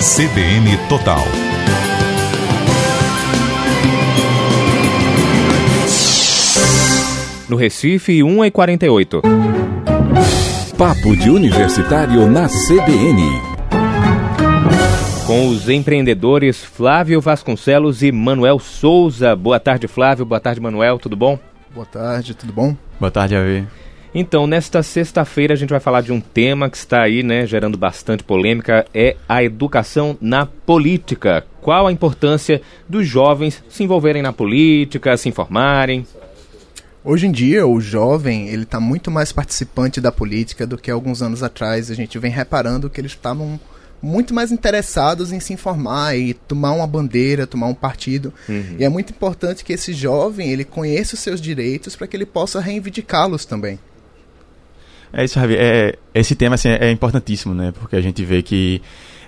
CBN Total. No Recife, 1 e 48. Papo de Universitário na CBN. Com os empreendedores Flávio Vasconcelos e Manuel Souza. Boa tarde, Flávio. Boa tarde, Manuel. Tudo bom? Boa tarde, tudo bom? Boa tarde, Avi. Então, nesta sexta-feira a gente vai falar de um tema que está aí, né, gerando bastante polêmica, é a educação na política. Qual a importância dos jovens se envolverem na política, se informarem? Hoje em dia, o jovem ele está muito mais participante da política do que alguns anos atrás. A gente vem reparando que eles estavam muito mais interessados em se informar e tomar uma bandeira, tomar um partido. Uhum. E é muito importante que esse jovem ele conheça os seus direitos para que ele possa reivindicá-los também. É isso, Javi. É, esse tema assim, é importantíssimo, né? Porque a gente vê que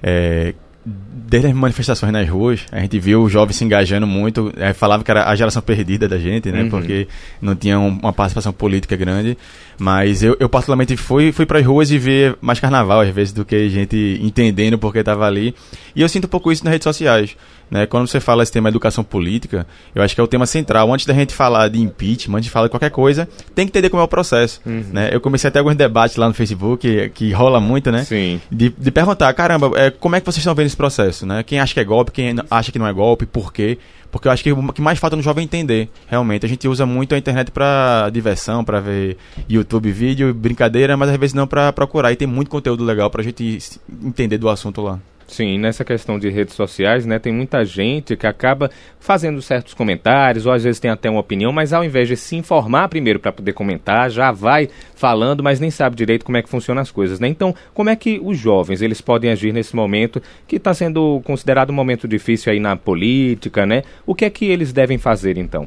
é, desde as manifestações nas ruas, a gente viu os jovens se engajando muito. É, falava que era a geração perdida da gente, né? Uhum. Porque não tinha uma participação política grande. Mas eu, eu particularmente fui, fui para as ruas e ver mais carnaval, às vezes, do que gente entendendo porque estava ali. E eu sinto um pouco isso nas redes sociais. Né? Quando você fala esse tema educação política, eu acho que é o tema central. Antes da gente falar de impeachment, antes de falar de qualquer coisa, tem que entender como é o processo. Uhum. Né? Eu comecei até alguns debates lá no Facebook, que, que rola muito, né? Sim. De, de perguntar, caramba, é, como é que vocês estão vendo esse processo? Né? Quem acha que é golpe, quem acha que não é golpe, por quê? Porque eu acho que o que mais falta no jovem é entender, realmente. A gente usa muito a internet para diversão, para ver YouTube, vídeo, brincadeira, mas às vezes não para procurar. E tem muito conteúdo legal para a gente entender do assunto lá. Sim, nessa questão de redes sociais, né, tem muita gente que acaba fazendo certos comentários, ou às vezes tem até uma opinião, mas ao invés de se informar primeiro para poder comentar, já vai falando, mas nem sabe direito como é que funcionam as coisas, né? Então, como é que os jovens, eles podem agir nesse momento que está sendo considerado um momento difícil aí na política, né? O que é que eles devem fazer, então?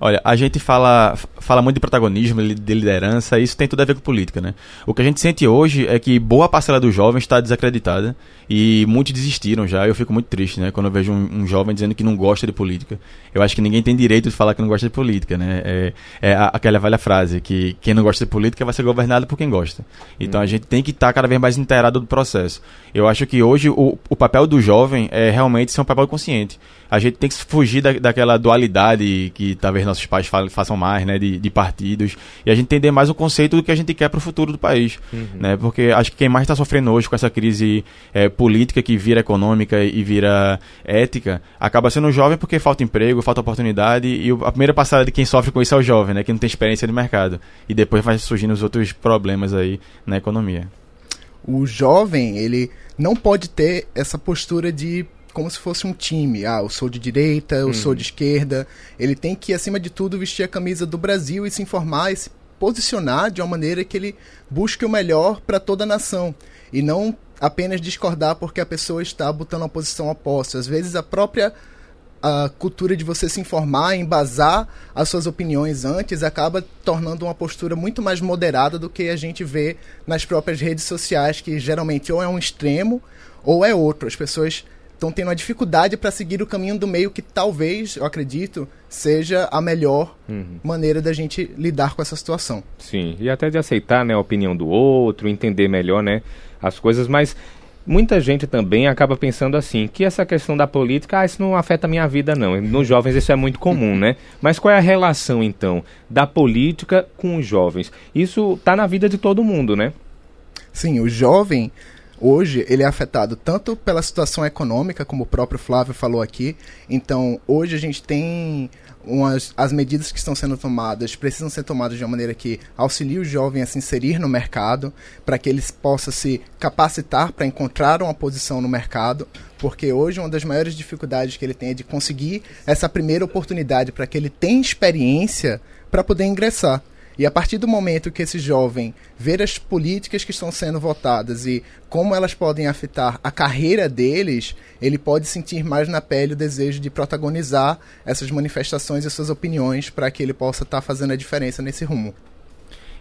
Olha, a gente fala, fala muito de protagonismo, de liderança, isso tem tudo a ver com política, né? O que a gente sente hoje é que boa parcela dos jovens está desacreditada e muitos desistiram já. Eu fico muito triste, né? Quando eu vejo um, um, jovem dizendo que não gosta de política. Eu acho que ninguém tem direito de falar que não gosta de política, né? É, é aquela velha frase que quem não gosta de política vai ser governado por quem gosta. Então hum. a gente tem que estar tá cada vez mais inteirado do processo. Eu acho que hoje o, o papel do jovem é realmente ser um papel consciente. A gente tem que fugir da, daquela dualidade que talvez nossos pais façam mais, né, de, de, partidos, e a gente entender mais o conceito do que a gente quer para o futuro do país, uhum. né, porque acho que quem mais está sofrendo hoje com essa crise é, política que vira econômica e vira ética, acaba sendo o jovem porque falta emprego, falta oportunidade, e a primeira passada de quem sofre com isso é o jovem, né, que não tem experiência de mercado, e depois vai surgindo os outros problemas aí na economia. O jovem, ele não pode ter essa postura de como se fosse um time. Ah, eu sou de direita, eu sou de uhum. esquerda. Ele tem que, acima de tudo, vestir a camisa do Brasil e se informar e se posicionar de uma maneira que ele busque o melhor para toda a nação. E não apenas discordar porque a pessoa está botando uma posição oposta. Às vezes a própria a cultura de você se informar, embasar as suas opiniões antes, acaba tornando uma postura muito mais moderada do que a gente vê nas próprias redes sociais, que geralmente ou é um extremo ou é outro. As pessoas estão tendo uma dificuldade para seguir o caminho do meio que talvez, eu acredito, seja a melhor uhum. maneira da gente lidar com essa situação. Sim, e até de aceitar né, a opinião do outro, entender melhor né, as coisas, mas muita gente também acaba pensando assim, que essa questão da política, ah, isso não afeta a minha vida não. Nos jovens isso é muito comum, né? Mas qual é a relação, então, da política com os jovens? Isso está na vida de todo mundo, né? Sim, o jovem hoje ele é afetado tanto pela situação econômica, como o próprio Flávio falou aqui. Então, hoje a gente tem umas, as medidas que estão sendo tomadas precisam ser tomadas de uma maneira que auxilie o jovem a se inserir no mercado, para que eles possam se capacitar para encontrar uma posição no mercado, porque hoje uma das maiores dificuldades que ele tem é de conseguir essa primeira oportunidade para que ele tenha experiência para poder ingressar. E a partir do momento que esse jovem ver as políticas que estão sendo votadas e como elas podem afetar a carreira deles, ele pode sentir mais na pele o desejo de protagonizar essas manifestações e suas opiniões para que ele possa estar tá fazendo a diferença nesse rumo.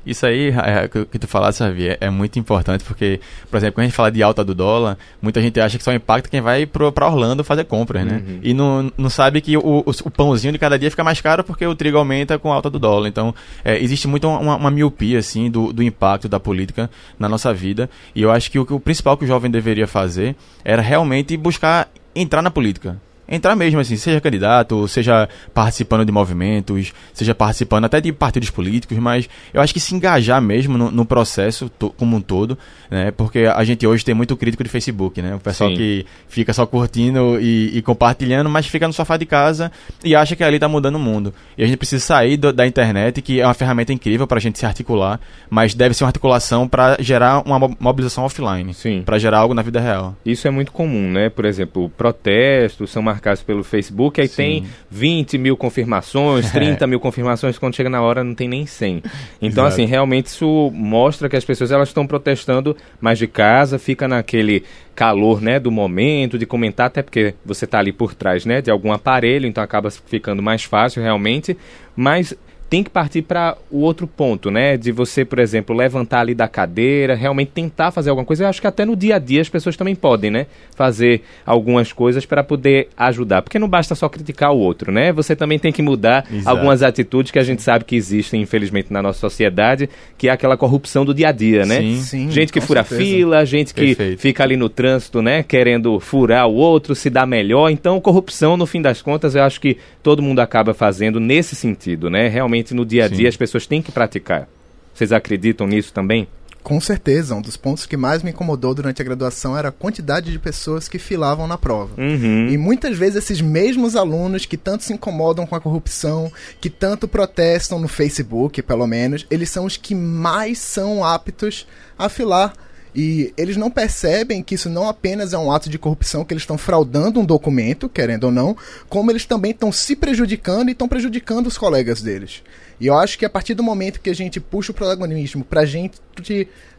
Isso aí, é, que tu falasse, Savi, é, é, muito importante, porque, por exemplo, quando a gente fala de alta do dólar, muita gente acha que só impacta quem vai para Orlando fazer compras, né? Uhum. E não, não sabe que o, o, o, pãozinho de cada dia fica mais caro porque o trigo aumenta com a alta do dólar. Então, é, existe muito uma, uma, miopia, assim, do, do impacto da política na nossa vida. E eu acho que o, o principal que o jovem deveria fazer era realmente buscar entrar na política entrar mesmo, assim, seja candidato, seja participando de movimentos, seja participando até de partidos políticos, mas eu acho que se engajar mesmo no, no processo to, como um todo, né? Porque a gente hoje tem muito crítico de Facebook, né? O pessoal Sim. que fica só curtindo e, e, compartilhando, mas fica no sofá de casa e acha que ali tá mudando o mundo. E a gente precisa sair do, da internet, que é uma ferramenta incrível para a gente se articular, mas deve ser uma articulação para gerar uma mobilização offline, para gerar algo na vida real. Isso é muito comum, né? Por exemplo, protestos são marcados pelo Facebook, aí Sim. tem 20 mil confirmações, 30 é. mil confirmações, quando chega na hora não tem nem 100. Então, Exato. assim, realmente isso mostra que as pessoas elas estão protestando mais de casa, fica naquele calor, né, do momento, de comentar, até porque você está ali por trás, né, de algum aparelho, então acaba ficando mais fácil realmente, mas tem que partir para o outro ponto, né? De você, por exemplo, levantar ali da cadeira, realmente tentar fazer alguma coisa. Eu acho que até no dia a dia as pessoas também podem, né? Fazer algumas coisas para poder ajudar. Porque não basta só criticar o outro, né? Você também tem que mudar Exato. algumas atitudes que a gente sabe que existem, infelizmente, na nossa sociedade, que é aquela corrupção do dia a dia, né? Sim, Sim gente que fura certeza. fila, gente que Perfeito. fica ali no trânsito, né? Querendo furar o outro, se dar melhor. Então, corrupção, no fim das contas, eu acho que todo mundo acaba fazendo nesse sentido, né? Realmente realmente no dia a dia Sim. as pessoas têm que praticar. Vocês acreditam nisso também? Com certeza, um dos pontos que mais me incomodou durante a graduação era a quantidade de pessoas que filavam na prova. Uhum. E muitas vezes esses mesmos alunos que tanto se incomodam com a corrupção, que tanto protestam no Facebook, pelo menos, eles são os que mais são aptos a filar e eles não percebem que isso não apenas é um ato de corrupção, que eles estão fraudando um documento, querendo ou não, como eles também estão se prejudicando e estão prejudicando os colegas deles. E eu acho que a partir do momento que a gente puxa o protagonismo para a gente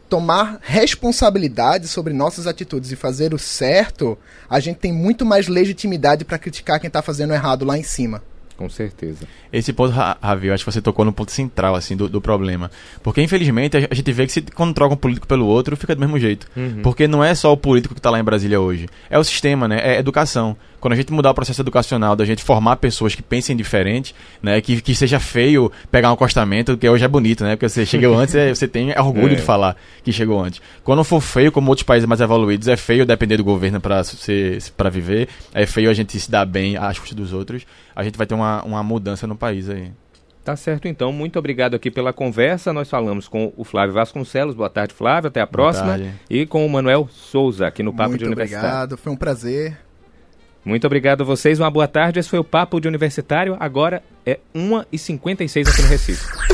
tomar responsabilidade sobre nossas atitudes e fazer o certo, a gente tem muito mais legitimidade para criticar quem está fazendo errado lá em cima. Com certeza. Esse ponto, Ravi, eu acho que você tocou no ponto central, assim, do, do problema. Porque, infelizmente, a, gente vê que se, quando troca um político pelo outro, fica do mesmo jeito. Uhum. Porque não é só o político que está lá em Brasília hoje. É o sistema, né? É educação quando a gente mudar o processo educacional, da gente formar pessoas que pensem diferente, né? Que, que seja feio pegar um acostamento, que hoje é bonito, né? Porque você chegou antes, é, você tem orgulho é. de falar que chegou antes. Quando for feio, como outros países mais evoluídos, é feio depender do governo para viver, é feio a gente se dar bem às custas dos outros, a gente vai ter uma, uma mudança no país aí. Tá certo, então. Muito obrigado aqui pela conversa. Nós falamos com o Flávio Vasconcelos. Boa tarde, Flávio. Até a próxima. E com o Manuel Souza, aqui no Papo Muito de Universidade. obrigado. Foi um prazer. Muito obrigado a vocês, uma boa tarde. Esse foi o Papo de Universitário. Agora é 1h56 aqui no Recife.